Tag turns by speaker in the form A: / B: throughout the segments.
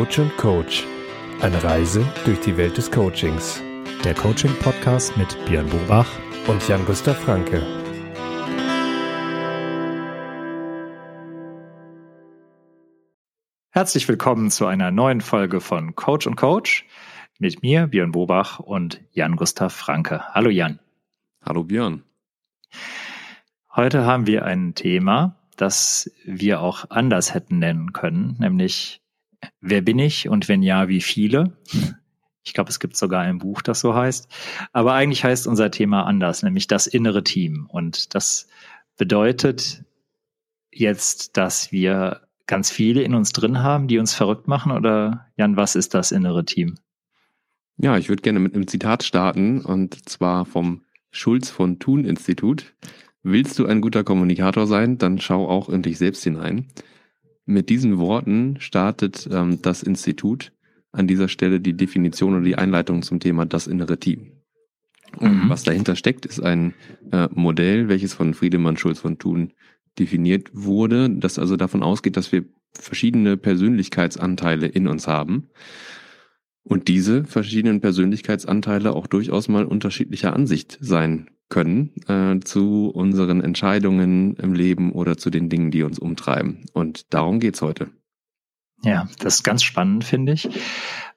A: Coach und Coach. Eine Reise durch die Welt des Coachings.
B: Der Coaching-Podcast mit Björn Bobach
A: und Jan-Gustav Franke.
B: Herzlich willkommen zu einer neuen Folge von Coach und Coach mit mir, Björn Bobach und Jan-Gustav Franke. Hallo Jan.
C: Hallo Björn.
B: Heute haben wir ein Thema, das wir auch anders hätten nennen können, nämlich Wer bin ich und wenn ja, wie viele? Ich glaube, es gibt sogar ein Buch, das so heißt. Aber eigentlich heißt unser Thema anders, nämlich das innere Team. Und das bedeutet jetzt, dass wir ganz viele in uns drin haben, die uns verrückt machen? Oder Jan, was ist das innere Team?
C: Ja, ich würde gerne mit einem Zitat starten und zwar vom Schulz von Thun Institut. Willst du ein guter Kommunikator sein, dann schau auch in dich selbst hinein. Mit diesen Worten startet ähm, das Institut an dieser Stelle die Definition oder die Einleitung zum Thema das innere Team. Und mhm. was dahinter steckt, ist ein äh, Modell, welches von Friedemann Schulz von Thun definiert wurde, das also davon ausgeht, dass wir verschiedene Persönlichkeitsanteile in uns haben und diese verschiedenen Persönlichkeitsanteile auch durchaus mal unterschiedlicher Ansicht sein können äh, zu unseren Entscheidungen im Leben oder zu den Dingen, die uns umtreiben. Und darum geht's heute.
B: Ja, das ist ganz spannend, finde ich,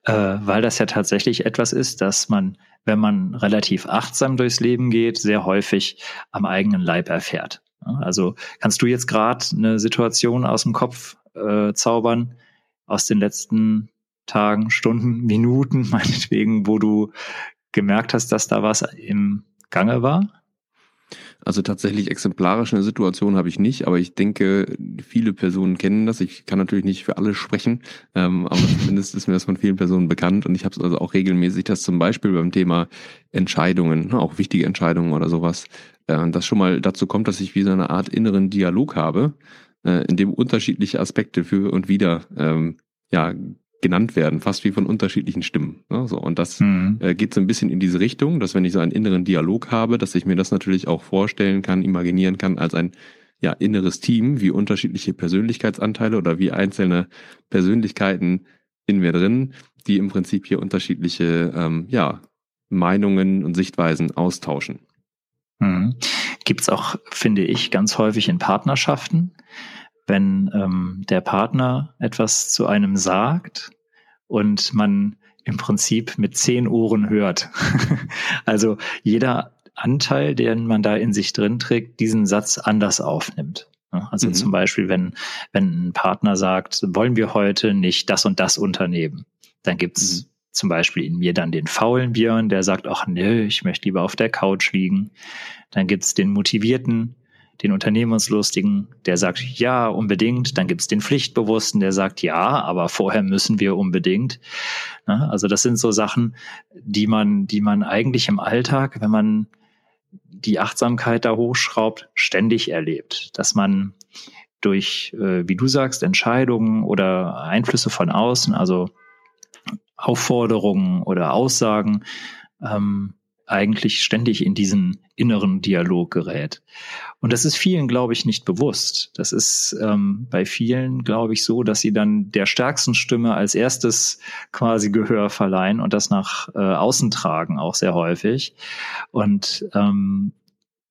B: äh, weil das ja tatsächlich etwas ist, dass man, wenn man relativ achtsam durchs Leben geht, sehr häufig am eigenen Leib erfährt. Also kannst du jetzt gerade eine Situation aus dem Kopf äh, zaubern, aus den letzten Tagen, Stunden, Minuten, meinetwegen, wo du gemerkt hast, dass da was im Gange war?
C: Also tatsächlich exemplarisch eine Situation habe ich nicht, aber ich denke, viele Personen kennen das. Ich kann natürlich nicht für alle sprechen, ähm, aber zumindest ist mir das von vielen Personen bekannt und ich habe es also auch regelmäßig, dass zum Beispiel beim Thema Entscheidungen, ne, auch wichtige Entscheidungen oder sowas, äh, das schon mal dazu kommt, dass ich wie so eine Art inneren Dialog habe, äh, in dem unterschiedliche Aspekte für und wieder ähm, ja genannt werden, fast wie von unterschiedlichen Stimmen. Ne? So, und das mhm. äh, geht so ein bisschen in diese Richtung, dass wenn ich so einen inneren Dialog habe, dass ich mir das natürlich auch vorstellen kann, imaginieren kann als ein ja, inneres Team, wie unterschiedliche Persönlichkeitsanteile oder wie einzelne Persönlichkeiten in mir drin, die im Prinzip hier unterschiedliche ähm, ja, Meinungen und Sichtweisen austauschen.
B: Mhm. Gibt es auch, finde ich, ganz häufig in Partnerschaften, wenn ähm, der Partner etwas zu einem sagt und man im Prinzip mit zehn Ohren hört. also jeder Anteil, den man da in sich drin trägt, diesen Satz anders aufnimmt. Also mhm. zum Beispiel, wenn, wenn ein Partner sagt, wollen wir heute nicht das und das unternehmen, dann gibt's mhm. zum Beispiel in mir dann den faulen Björn, der sagt, ach nö, ich möchte lieber auf der Couch liegen. Dann gibt's den motivierten den Unternehmenslustigen, der sagt, ja, unbedingt. Dann gibt's den Pflichtbewussten, der sagt, ja, aber vorher müssen wir unbedingt. Also das sind so Sachen, die man, die man eigentlich im Alltag, wenn man die Achtsamkeit da hochschraubt, ständig erlebt. Dass man durch, äh, wie du sagst, Entscheidungen oder Einflüsse von außen, also Aufforderungen oder Aussagen, ähm, eigentlich ständig in diesen inneren Dialog gerät. Und das ist vielen, glaube ich, nicht bewusst. Das ist ähm, bei vielen, glaube ich, so, dass sie dann der stärksten Stimme als erstes quasi Gehör verleihen und das nach äh, außen tragen, auch sehr häufig. Und ähm,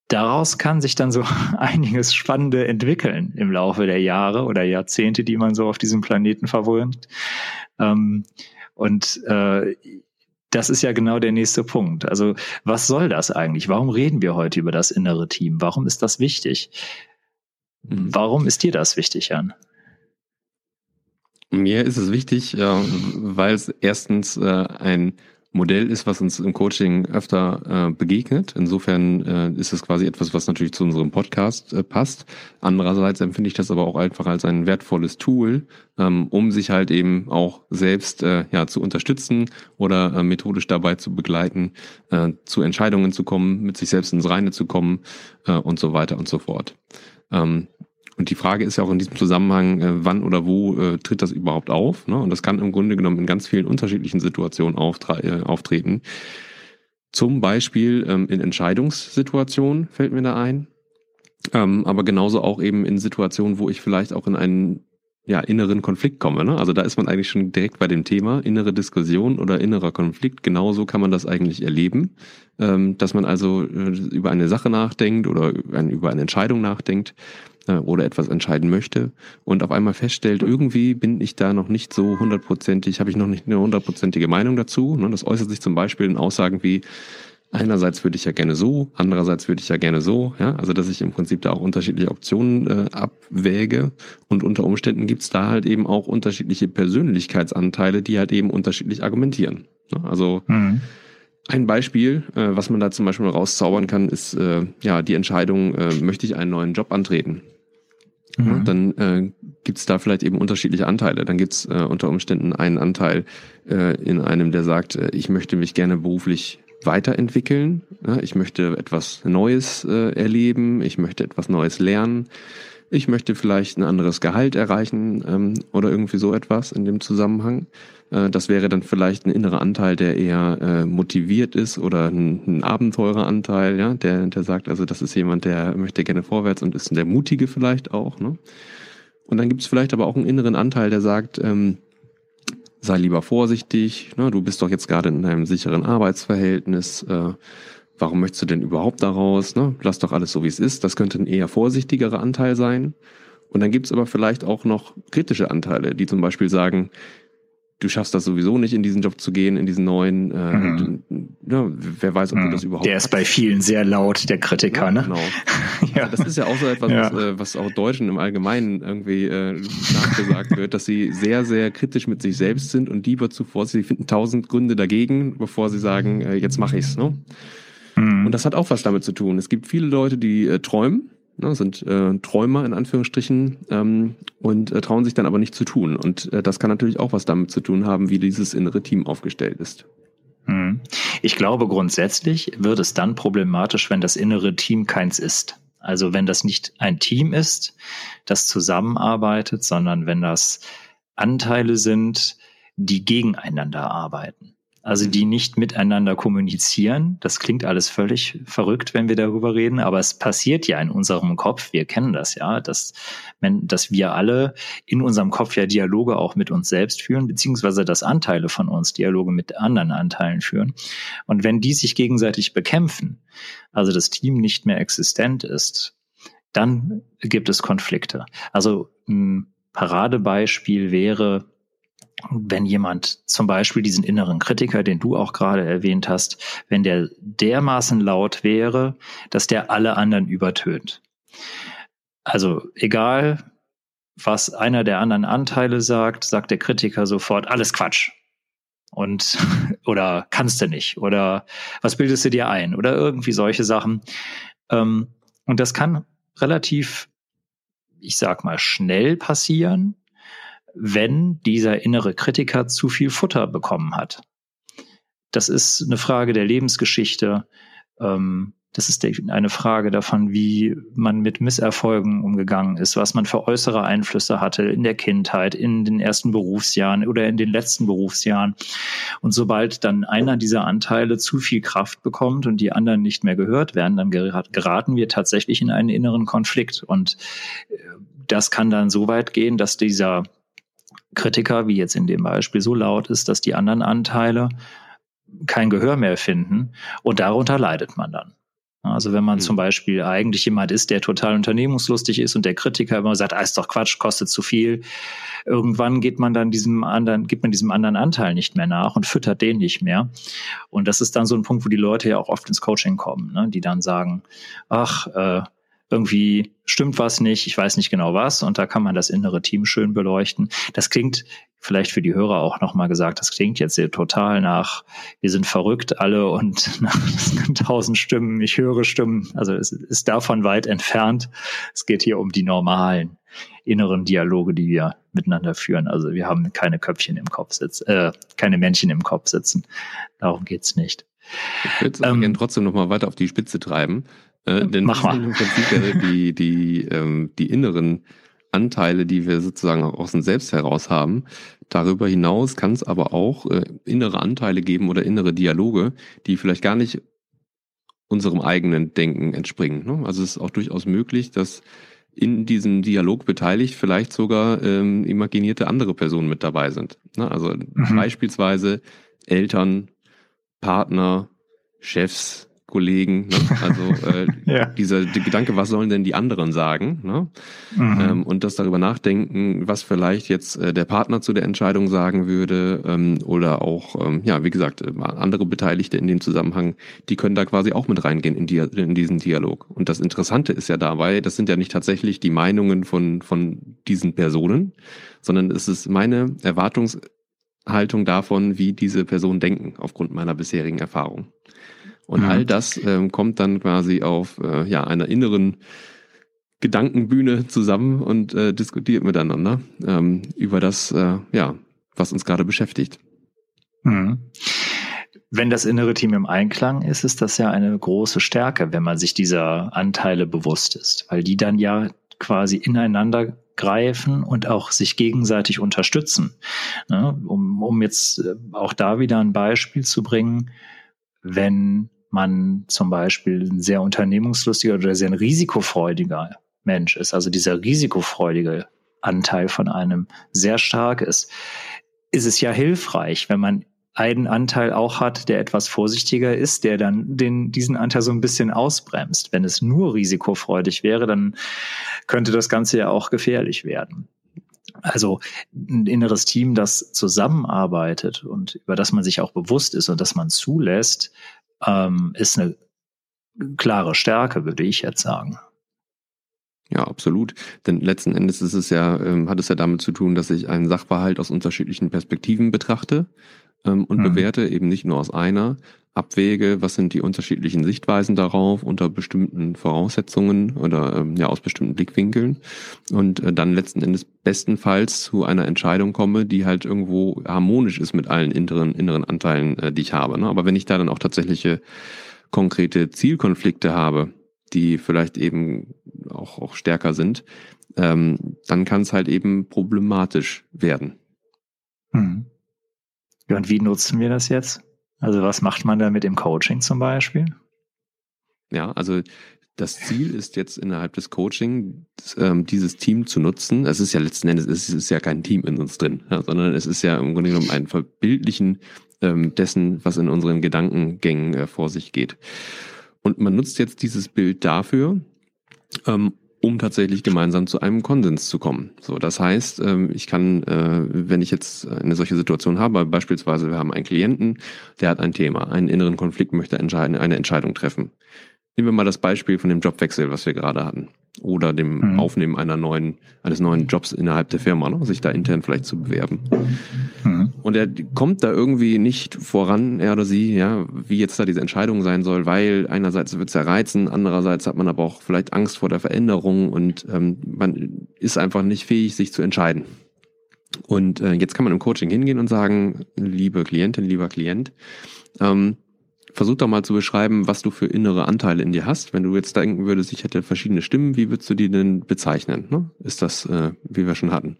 B: daraus kann sich dann so einiges Spannende entwickeln im Laufe der Jahre oder Jahrzehnte, die man so auf diesem Planeten verwohnt. Ähm, und äh, das ist ja genau der nächste Punkt. Also was soll das eigentlich? Warum reden wir heute über das innere Team? Warum ist das wichtig? Mhm. Warum ist dir das wichtig, Jan?
C: Mir ist es wichtig, weil es erstens äh, ein Modell ist, was uns im Coaching öfter äh, begegnet. Insofern äh, ist es quasi etwas, was natürlich zu unserem Podcast äh, passt. Andererseits empfinde ich das aber auch einfach als ein wertvolles Tool, ähm, um sich halt eben auch selbst äh, ja zu unterstützen oder äh, methodisch dabei zu begleiten, äh, zu Entscheidungen zu kommen, mit sich selbst ins Reine zu kommen und so weiter und so fort. Ähm, und die Frage ist ja auch in diesem Zusammenhang, äh, wann oder wo äh, tritt das überhaupt auf? Ne? Und das kann im Grunde genommen in ganz vielen unterschiedlichen Situationen äh, auftreten. Zum Beispiel ähm, in Entscheidungssituationen fällt mir da ein. Ähm, aber genauso auch eben in Situationen, wo ich vielleicht auch in einen ja, inneren Konflikt komme. Ne? Also da ist man eigentlich schon direkt bei dem Thema innere Diskussion oder innerer Konflikt. Genauso kann man das eigentlich erleben, ähm, dass man also äh, über eine Sache nachdenkt oder über eine Entscheidung nachdenkt äh, oder etwas entscheiden möchte und auf einmal feststellt, irgendwie bin ich da noch nicht so hundertprozentig, habe ich noch nicht eine hundertprozentige Meinung dazu. Ne? Das äußert sich zum Beispiel in Aussagen wie, einerseits würde ich ja gerne so, andererseits würde ich ja gerne so, ja, also dass ich im Prinzip da auch unterschiedliche Optionen äh, abwäge und unter Umständen gibt's da halt eben auch unterschiedliche Persönlichkeitsanteile, die halt eben unterschiedlich argumentieren. Ne? Also mhm. Ein Beispiel, äh, was man da zum Beispiel rauszaubern kann, ist äh, ja die Entscheidung, äh, möchte ich einen neuen Job antreten? Mhm. Ja, dann äh, gibt da vielleicht eben unterschiedliche Anteile. Dann gibt's äh, unter Umständen einen Anteil äh, in einem, der sagt, äh, ich möchte mich gerne beruflich weiterentwickeln. Ich möchte etwas Neues äh, erleben. Ich möchte etwas Neues lernen. Ich möchte vielleicht ein anderes Gehalt erreichen ähm, oder irgendwie so etwas in dem Zusammenhang. Äh, das wäre dann vielleicht ein innerer Anteil, der eher äh, motiviert ist oder ein, ein Abenteureranteil, ja, der, der sagt, also das ist jemand, der möchte gerne vorwärts und ist der Mutige vielleicht auch. Ne? Und dann gibt es vielleicht aber auch einen inneren Anteil, der sagt, ähm, sei lieber vorsichtig, ne, du bist doch jetzt gerade in einem sicheren Arbeitsverhältnis, äh, warum möchtest du denn überhaupt daraus, ne? lass doch alles so, wie es ist, das könnte ein eher vorsichtigerer Anteil sein. Und dann gibt es aber vielleicht auch noch kritische Anteile, die zum Beispiel sagen, du schaffst das sowieso nicht, in diesen Job zu gehen, in diesen neuen. Äh, mhm. ja, wer weiß, ob mhm. du das überhaupt.
B: Der ist bei vielen sehr laut, der Kritiker, ja, ne? Genau.
C: ja. Das ist ja auch so etwas, ja. was, äh, was auch Deutschen im Allgemeinen irgendwie äh, nachgesagt wird, dass sie sehr, sehr kritisch mit sich selbst sind und lieber zuvor, sie finden tausend Gründe dagegen, bevor sie sagen, äh, jetzt mache ich's. Ne? Mhm. Und das hat auch was damit zu tun. Es gibt viele Leute, die äh, träumen ne, sind äh, Träumer in Anführungsstrichen ähm, und äh, trauen sich dann aber nicht zu tun. Und äh, das kann natürlich auch was damit zu tun haben, wie dieses innere Team aufgestellt ist.
B: Hm. Ich glaube, grundsätzlich wird es dann problematisch, wenn das innere Team keins ist. Also wenn das nicht ein Team ist, das zusammenarbeitet, sondern wenn das Anteile sind, die gegeneinander arbeiten also die nicht miteinander kommunizieren. Das klingt alles völlig verrückt, wenn wir darüber reden, aber es passiert ja in unserem Kopf. Wir kennen das ja, dass, dass wir alle in unserem Kopf ja Dialoge auch mit uns selbst führen, beziehungsweise dass Anteile von uns Dialoge mit anderen Anteilen führen. Und wenn die sich gegenseitig bekämpfen, also das Team nicht mehr existent ist, dann gibt es Konflikte. Also ein Paradebeispiel wäre, wenn jemand zum Beispiel diesen inneren Kritiker, den du auch gerade erwähnt hast, wenn der dermaßen laut wäre, dass der alle anderen übertönt. Also egal, was einer der anderen Anteile sagt, sagt der Kritiker sofort, alles Quatsch. Und, oder kannst du nicht, oder was bildest du dir ein, oder irgendwie solche Sachen. Ähm, und das kann relativ, ich sag mal, schnell passieren, wenn dieser innere Kritiker zu viel Futter bekommen hat. Das ist eine Frage der Lebensgeschichte. Ähm, das ist eine Frage davon, wie man mit Misserfolgen umgegangen ist, was man für äußere Einflüsse hatte in der Kindheit, in den ersten Berufsjahren oder in den letzten Berufsjahren. Und sobald dann einer dieser Anteile zu viel Kraft bekommt und die anderen nicht mehr gehört werden, dann geraten wir tatsächlich in einen inneren Konflikt. Und äh, das kann dann so weit gehen, dass dieser Kritiker, wie jetzt in dem Beispiel, so laut ist, dass die anderen Anteile kein Gehör mehr finden und darunter leidet man dann. Also wenn man mhm. zum Beispiel eigentlich jemand ist, der total unternehmungslustig ist und der Kritiker immer sagt, ah, ist doch Quatsch, kostet zu viel. Irgendwann geht man dann diesem anderen, gibt man diesem anderen Anteil nicht mehr nach und füttert den nicht mehr. Und das ist dann so ein Punkt, wo die Leute ja auch oft ins Coaching kommen, ne? die dann sagen, ach, äh, irgendwie stimmt was nicht, ich weiß nicht genau was und da kann man das innere Team schön beleuchten. Das klingt vielleicht für die Hörer auch nochmal gesagt, das klingt jetzt sehr total nach, wir sind verrückt alle und nach tausend Stimmen, ich höre Stimmen, also es ist davon weit entfernt. Es geht hier um die normalen inneren Dialoge, die wir miteinander führen. Also wir haben keine Köpfchen im Kopf sitzen, äh, keine Männchen im Kopf sitzen. Darum geht's nicht.
C: Ich würde es ähm, trotzdem nochmal weiter auf die Spitze treiben. Äh, denn Mach mal. im Prinzip die, die, ähm, die inneren Anteile, die wir sozusagen auch aus uns selbst heraus haben. Darüber hinaus kann es aber auch äh, innere Anteile geben oder innere Dialoge, die vielleicht gar nicht unserem eigenen Denken entspringen. Ne? Also es ist auch durchaus möglich, dass in diesem Dialog beteiligt, vielleicht sogar ähm, imaginierte andere Personen mit dabei sind. Ne? Also mhm. beispielsweise Eltern, Partner, Chefs, Kollegen. Ne? Also äh, ja. dieser die Gedanke, was sollen denn die anderen sagen? Ne? Mhm. Ähm, und das darüber nachdenken, was vielleicht jetzt äh, der Partner zu der Entscheidung sagen würde ähm, oder auch, ähm, ja, wie gesagt, äh, andere Beteiligte in dem Zusammenhang, die können da quasi auch mit reingehen in, die, in diesen Dialog. Und das Interessante ist ja dabei, das sind ja nicht tatsächlich die Meinungen von, von diesen Personen, sondern es ist meine Erwartungshaltung davon, wie diese Personen denken, aufgrund meiner bisherigen Erfahrung. Und mhm. all das ähm, kommt dann quasi auf äh, ja, einer inneren Gedankenbühne zusammen und äh, diskutiert miteinander ähm, über das, äh, ja, was uns gerade beschäftigt.
B: Mhm. Wenn das innere Team im Einklang ist, ist das ja eine große Stärke, wenn man sich dieser Anteile bewusst ist, weil die dann ja quasi ineinander greifen und auch sich gegenseitig unterstützen. Ne? Um, um jetzt äh, auch da wieder ein Beispiel zu bringen, wenn man zum Beispiel ein sehr unternehmungslustiger oder sehr ein risikofreudiger Mensch ist, also dieser risikofreudige Anteil von einem sehr stark ist, ist es ja hilfreich, wenn man einen Anteil auch hat, der etwas vorsichtiger ist, der dann den, diesen Anteil so ein bisschen ausbremst. Wenn es nur risikofreudig wäre, dann könnte das Ganze ja auch gefährlich werden. Also ein inneres Team, das zusammenarbeitet und über das man sich auch bewusst ist und das man zulässt, ähm, ist eine klare Stärke, würde ich jetzt sagen.
C: Ja, absolut. Denn letzten Endes ist es ja, ähm, hat es ja damit zu tun, dass ich einen Sachverhalt aus unterschiedlichen Perspektiven betrachte ähm, und mhm. bewerte, eben nicht nur aus einer, abwäge, was sind die unterschiedlichen Sichtweisen darauf unter bestimmten Voraussetzungen oder ähm, ja aus bestimmten Blickwinkeln und äh, dann letzten Endes bestenfalls zu einer Entscheidung komme, die halt irgendwo harmonisch ist mit allen inneren inneren Anteilen, äh, die ich habe. Ne? Aber wenn ich da dann auch tatsächliche konkrete Zielkonflikte habe, die vielleicht eben auch auch stärker sind, ähm, dann kann es halt eben problematisch werden.
B: Hm. Ja, und wie nutzen wir das jetzt? Also was macht man da mit dem Coaching zum Beispiel?
C: Ja, also das Ziel ist jetzt innerhalb des Coaching, ähm, dieses Team zu nutzen. Es ist ja letzten Endes, es ist ja kein Team in uns drin, sondern es ist ja im Grunde genommen ein Verbildlichen ähm, dessen, was in unseren Gedankengängen äh, vor sich geht. Und man nutzt jetzt dieses Bild dafür, ähm, um tatsächlich gemeinsam zu einem Konsens zu kommen. So, das heißt, ähm, ich kann, äh, wenn ich jetzt eine solche Situation habe, beispielsweise wir haben einen Klienten, der hat ein Thema, einen inneren Konflikt, möchte entscheiden, eine Entscheidung treffen. Nehmen wir mal das Beispiel von dem Jobwechsel, was wir gerade hatten. Oder dem mhm. Aufnehmen einer neuen, eines neuen Jobs innerhalb der Firma, ne? sich da intern vielleicht zu bewerben. Mhm. Und er kommt da irgendwie nicht voran, er oder sie, ja, wie jetzt da diese Entscheidung sein soll, weil einerseits wird es ja reizen, andererseits hat man aber auch vielleicht Angst vor der Veränderung und ähm, man ist einfach nicht fähig, sich zu entscheiden. Und äh, jetzt kann man im Coaching hingehen und sagen, liebe Klientin, lieber Klient, ähm, versuch doch mal zu beschreiben, was du für innere Anteile in dir hast. Wenn du jetzt denken würdest, ich hätte verschiedene Stimmen, wie würdest du die denn bezeichnen? Ne? Ist das, äh, wie wir schon hatten,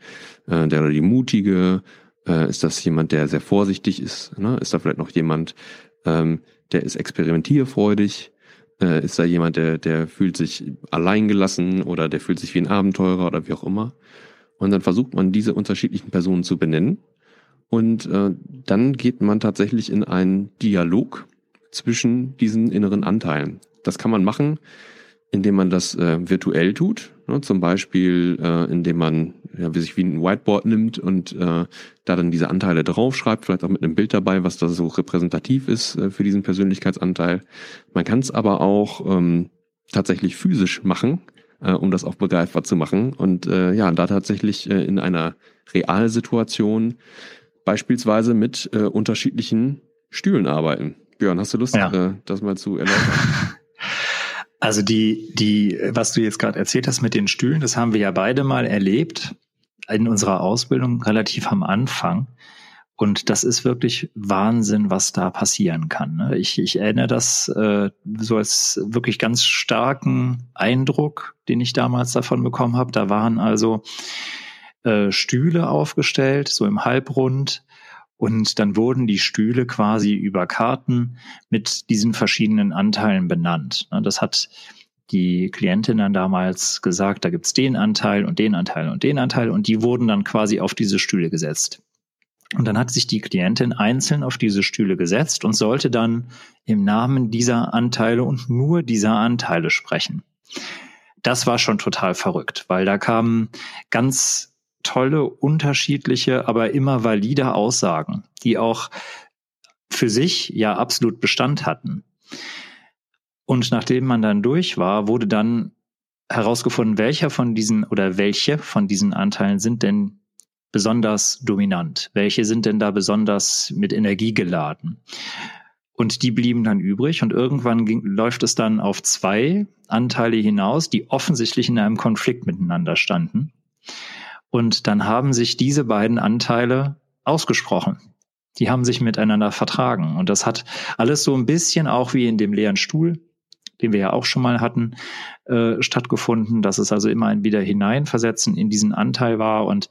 C: äh, der oder die mutige? Äh, ist das jemand, der sehr vorsichtig ist? Ne? Ist da vielleicht noch jemand, ähm, der ist experimentierfreudig? Äh, ist da jemand, der, der fühlt sich alleingelassen oder der fühlt sich wie ein Abenteurer oder wie auch immer? Und dann versucht man diese unterschiedlichen Personen zu benennen. Und äh, dann geht man tatsächlich in einen Dialog zwischen diesen inneren Anteilen. Das kann man machen, indem man das äh, virtuell tut, ne? zum Beispiel äh, indem man ja, wie sich wie ein Whiteboard nimmt und äh, da dann diese Anteile draufschreibt, vielleicht auch mit einem Bild dabei, was da so repräsentativ ist äh, für diesen Persönlichkeitsanteil. Man kann es aber auch ähm, tatsächlich physisch machen, äh, um das auch begreifbar zu machen und äh, ja, da tatsächlich äh, in einer Realsituation beispielsweise mit äh, unterschiedlichen Stühlen arbeiten. Björn, hast du Lust, ja. äh, das mal zu erläutern?
B: Also die, die, was du jetzt gerade erzählt hast mit den Stühlen, das haben wir ja beide mal erlebt in unserer Ausbildung relativ am Anfang. Und das ist wirklich Wahnsinn, was da passieren kann. Ne? Ich, ich erinnere das äh, so als wirklich ganz starken Eindruck, den ich damals davon bekommen habe. Da waren also äh, Stühle aufgestellt, so im Halbrund, und dann wurden die Stühle quasi über Karten mit diesen verschiedenen Anteilen benannt. Das hat die Klientin dann damals gesagt, da gibt's den Anteil und den Anteil und den Anteil und die wurden dann quasi auf diese Stühle gesetzt. Und dann hat sich die Klientin einzeln auf diese Stühle gesetzt und sollte dann im Namen dieser Anteile und nur dieser Anteile sprechen. Das war schon total verrückt, weil da kamen ganz tolle, unterschiedliche, aber immer valide Aussagen, die auch für sich ja absolut Bestand hatten. Und nachdem man dann durch war, wurde dann herausgefunden, welcher von diesen oder welche von diesen Anteilen sind denn besonders dominant? Welche sind denn da besonders mit Energie geladen? Und die blieben dann übrig und irgendwann ging, läuft es dann auf zwei Anteile hinaus, die offensichtlich in einem Konflikt miteinander standen. Und dann haben sich diese beiden Anteile ausgesprochen. Die haben sich miteinander vertragen. Und das hat alles so ein bisschen auch wie in dem leeren Stuhl, den wir ja auch schon mal hatten, äh, stattgefunden, dass es also immer ein wieder hineinversetzen in diesen Anteil war und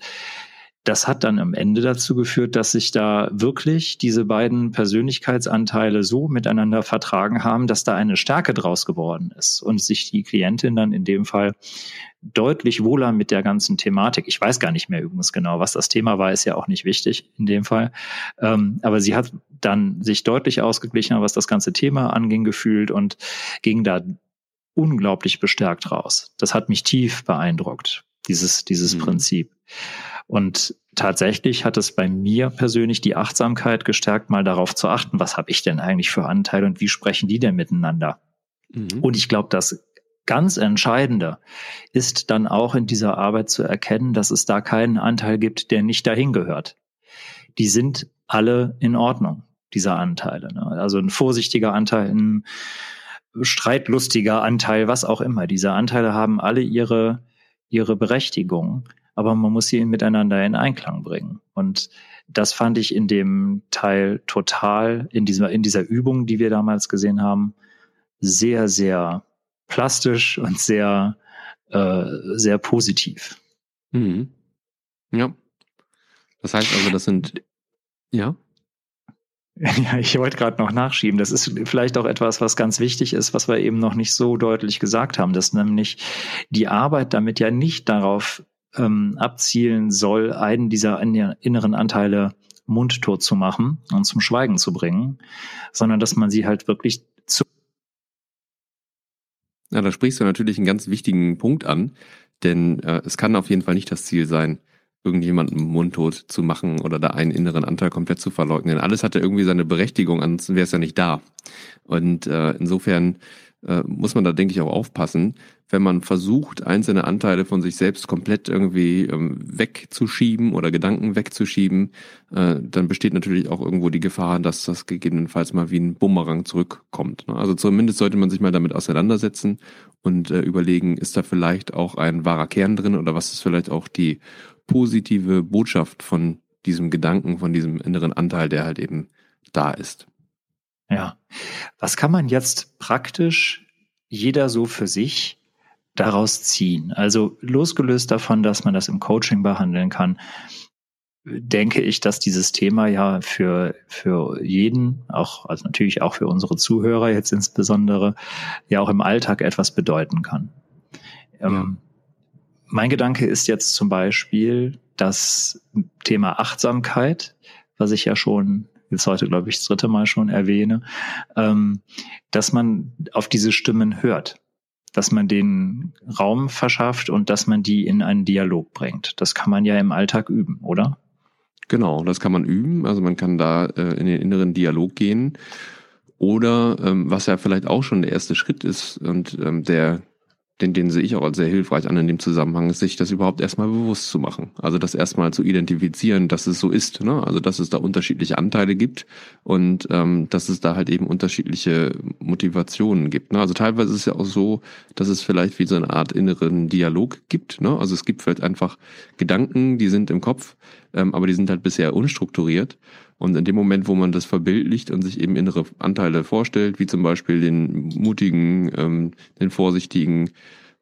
B: das hat dann am Ende dazu geführt, dass sich da wirklich diese beiden Persönlichkeitsanteile so miteinander vertragen haben, dass da eine Stärke draus geworden ist und sich die Klientin dann in dem Fall deutlich wohler mit der ganzen Thematik. Ich weiß gar nicht mehr übrigens genau, was das Thema war, ist ja auch nicht wichtig in dem Fall. Ähm, aber sie hat dann sich deutlich ausgeglichener, was das ganze Thema anging, gefühlt und ging da unglaublich bestärkt raus. Das hat mich tief beeindruckt, dieses, dieses mhm. Prinzip. Und tatsächlich hat es bei mir persönlich die Achtsamkeit gestärkt, mal darauf zu achten, was habe ich denn eigentlich für Anteile und wie sprechen die denn miteinander? Mhm. Und ich glaube, das ganz Entscheidende ist dann auch in dieser Arbeit zu erkennen, dass es da keinen Anteil gibt, der nicht dahin gehört. Die sind alle in Ordnung, diese Anteile. Ne? Also ein vorsichtiger Anteil, ein streitlustiger Anteil, was auch immer. Diese Anteile haben alle ihre, ihre Berechtigung aber man muss sie miteinander in Einklang bringen. Und das fand ich in dem Teil total, in dieser, in dieser Übung, die wir damals gesehen haben, sehr, sehr plastisch und sehr, äh, sehr positiv.
C: Mhm. Ja. Das heißt also, das sind, ja.
B: Ja, ich wollte gerade noch nachschieben. Das ist vielleicht auch etwas, was ganz wichtig ist, was wir eben noch nicht so deutlich gesagt haben, dass nämlich die Arbeit damit ja nicht darauf ähm, abzielen soll, einen dieser inneren Anteile mundtot zu machen und zum Schweigen zu bringen, sondern dass man sie halt wirklich.
C: Ja, da sprichst du natürlich einen ganz wichtigen Punkt an, denn äh, es kann auf jeden Fall nicht das Ziel sein, irgendjemanden mundtot zu machen oder da einen inneren Anteil komplett zu verleugnen. Alles hatte irgendwie seine Berechtigung, ansonsten wäre es ja nicht da. Und äh, insofern äh, muss man da, denke ich, auch aufpassen, wenn man versucht, einzelne Anteile von sich selbst komplett irgendwie ähm, wegzuschieben oder Gedanken wegzuschieben, äh, dann besteht natürlich auch irgendwo die Gefahr, dass das gegebenenfalls mal wie ein Bumerang zurückkommt. Ne? Also zumindest sollte man sich mal damit auseinandersetzen und äh, überlegen, ist da vielleicht auch ein wahrer Kern drin oder was ist vielleicht auch die positive Botschaft von diesem Gedanken, von diesem inneren Anteil, der halt eben da ist.
B: Ja. Was kann man jetzt praktisch jeder so für sich daraus ziehen? Also losgelöst davon, dass man das im Coaching behandeln kann, denke ich, dass dieses Thema ja für, für jeden, auch, also natürlich auch für unsere Zuhörer jetzt insbesondere, ja auch im Alltag etwas bedeuten kann. Ähm, ja. mein Gedanke ist jetzt zum Beispiel das Thema Achtsamkeit, was ich ja schon jetzt heute, glaube ich, das dritte Mal schon erwähne, ähm, dass man auf diese Stimmen hört, dass man den Raum verschafft und dass man die in einen Dialog bringt. Das kann man ja im Alltag üben, oder?
C: Genau, das kann man üben. Also man kann da äh, in den inneren Dialog gehen. Oder ähm, was ja vielleicht auch schon der erste Schritt ist und ähm, der den, den sehe ich auch als sehr hilfreich an in dem Zusammenhang, ist sich das überhaupt erstmal bewusst zu machen. Also das erstmal zu identifizieren, dass es so ist. Ne? Also dass es da unterschiedliche Anteile gibt und ähm, dass es da halt eben unterschiedliche Motivationen gibt. Ne? Also teilweise ist es ja auch so, dass es vielleicht wie so eine Art inneren Dialog gibt. Ne? Also es gibt vielleicht einfach Gedanken, die sind im Kopf, ähm, aber die sind halt bisher unstrukturiert. Und in dem Moment, wo man das verbildlicht und sich eben innere Anteile vorstellt, wie zum Beispiel den mutigen, ähm, den vorsichtigen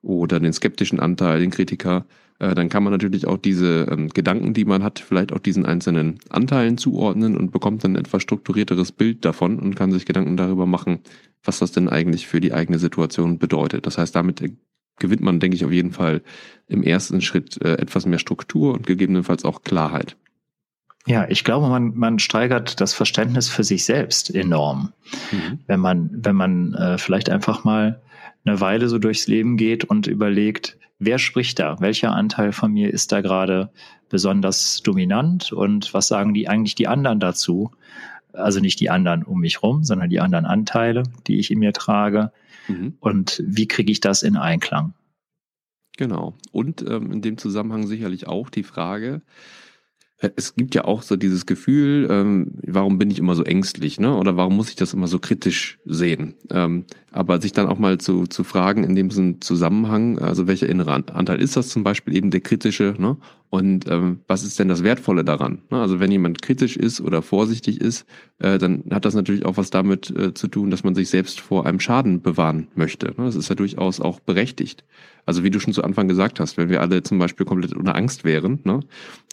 C: oder den skeptischen Anteil, den Kritiker, äh, dann kann man natürlich auch diese ähm, Gedanken, die man hat, vielleicht auch diesen einzelnen Anteilen zuordnen und bekommt dann ein etwas strukturierteres Bild davon und kann sich Gedanken darüber machen, was das denn eigentlich für die eigene Situation bedeutet. Das heißt, damit äh, gewinnt man, denke ich, auf jeden Fall im ersten Schritt äh, etwas mehr Struktur und gegebenenfalls auch Klarheit.
B: Ja, ich glaube, man, man steigert das Verständnis für sich selbst enorm. Mhm. Wenn man, wenn man äh, vielleicht einfach mal eine Weile so durchs Leben geht und überlegt, wer spricht da? Welcher Anteil von mir ist da gerade besonders dominant und was sagen die eigentlich die anderen dazu? Also nicht die anderen um mich rum, sondern die anderen Anteile, die ich in mir trage. Mhm. Und wie kriege ich das in Einklang?
C: Genau. Und ähm, in dem Zusammenhang sicherlich auch die Frage, es gibt ja auch so dieses Gefühl, ähm, warum bin ich immer so ängstlich, ne? Oder warum muss ich das immer so kritisch sehen? Ähm, aber sich dann auch mal zu, zu fragen in dem Zusammenhang, also welcher innere Anteil ist das zum Beispiel eben der kritische, ne? Und ähm, was ist denn das Wertvolle daran? Ne? Also wenn jemand kritisch ist oder vorsichtig ist, äh, dann hat das natürlich auch was damit äh, zu tun, dass man sich selbst vor einem Schaden bewahren möchte. Ne? Das ist ja durchaus auch berechtigt. Also wie du schon zu Anfang gesagt hast, wenn wir alle zum Beispiel komplett unter Angst wären, ne,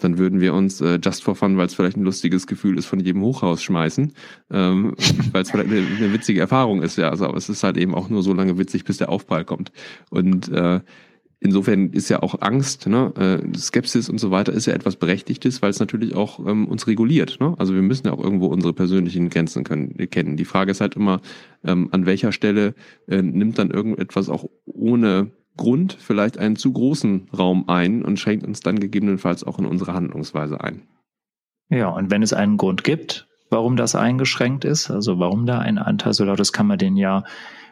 C: dann würden wir uns äh, just for fun, weil es vielleicht ein lustiges Gefühl ist, von jedem Hochhaus schmeißen, ähm, weil es vielleicht eine, eine, witzige Erfahrung ist. Ja, also aber es ist halt eben auch nur so lange witzig, bis der Aufprall kommt. Und äh, Insofern ist ja auch Angst, ne, äh, Skepsis und so weiter ist ja etwas Berechtigtes, weil es natürlich auch ähm, uns reguliert. Ne? Also wir müssen ja auch irgendwo unsere persönlichen Grenzen können, kennen. Die Frage ist halt immer, ähm, an welcher Stelle äh, nimmt dann irgendetwas auch ohne Grund vielleicht einen zu großen Raum ein und schränkt uns dann gegebenenfalls auch in unsere Handlungsweise ein.
B: Ja, und wenn es einen Grund gibt, warum das eingeschränkt ist, also warum da ein Anteil so laut ist, kann man den ja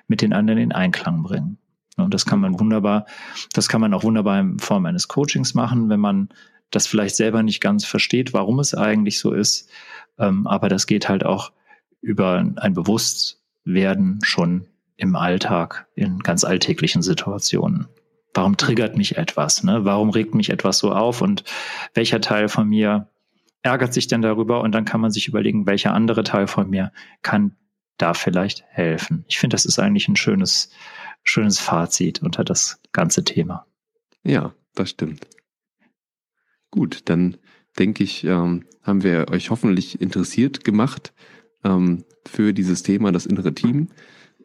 B: mit den anderen in Einklang bringen. Und das kann man wunderbar, das kann man auch wunderbar in Form eines Coachings machen, wenn man das vielleicht selber nicht ganz versteht, warum es eigentlich so ist. Ähm, aber das geht halt auch über ein Bewusstwerden schon im Alltag, in ganz alltäglichen Situationen. Warum triggert mich etwas? Ne? Warum regt mich etwas so auf? Und welcher Teil von mir ärgert sich denn darüber? Und dann kann man sich überlegen, welcher andere Teil von mir kann da vielleicht helfen. Ich finde, das ist eigentlich ein schönes, schönes Fazit unter das ganze Thema.
C: Ja, das stimmt. Gut, dann denke ich, ähm, haben wir euch hoffentlich interessiert gemacht ähm, für dieses Thema, das innere Team.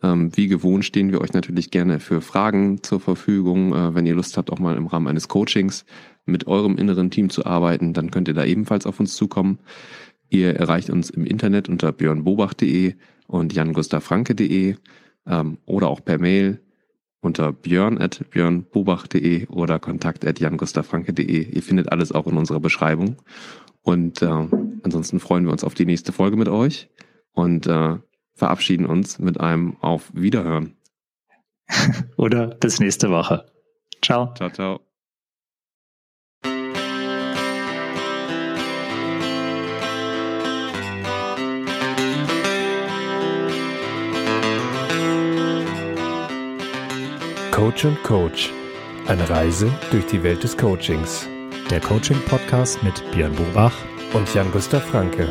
C: Ähm, wie gewohnt stehen wir euch natürlich gerne für Fragen zur Verfügung. Äh, wenn ihr Lust habt, auch mal im Rahmen eines Coachings mit eurem inneren Team zu arbeiten, dann könnt ihr da ebenfalls auf uns zukommen. Ihr erreicht uns im Internet unter björnbobach.de und jangustavfranke.de ähm, oder auch per Mail unter björn.björnbobach.de oder kontakt.jangustavfranke.de. Ihr findet alles auch in unserer Beschreibung. Und äh, ansonsten freuen wir uns auf die nächste Folge mit euch. Und äh, verabschieden uns mit einem Auf Wiederhören.
B: Oder bis nächste Woche. Ciao.
C: Ciao, ciao.
A: Coach und Coach. Eine Reise durch die Welt des Coachings.
B: Der Coaching-Podcast mit Björn Bobach
A: und Jan-Gustav Franke.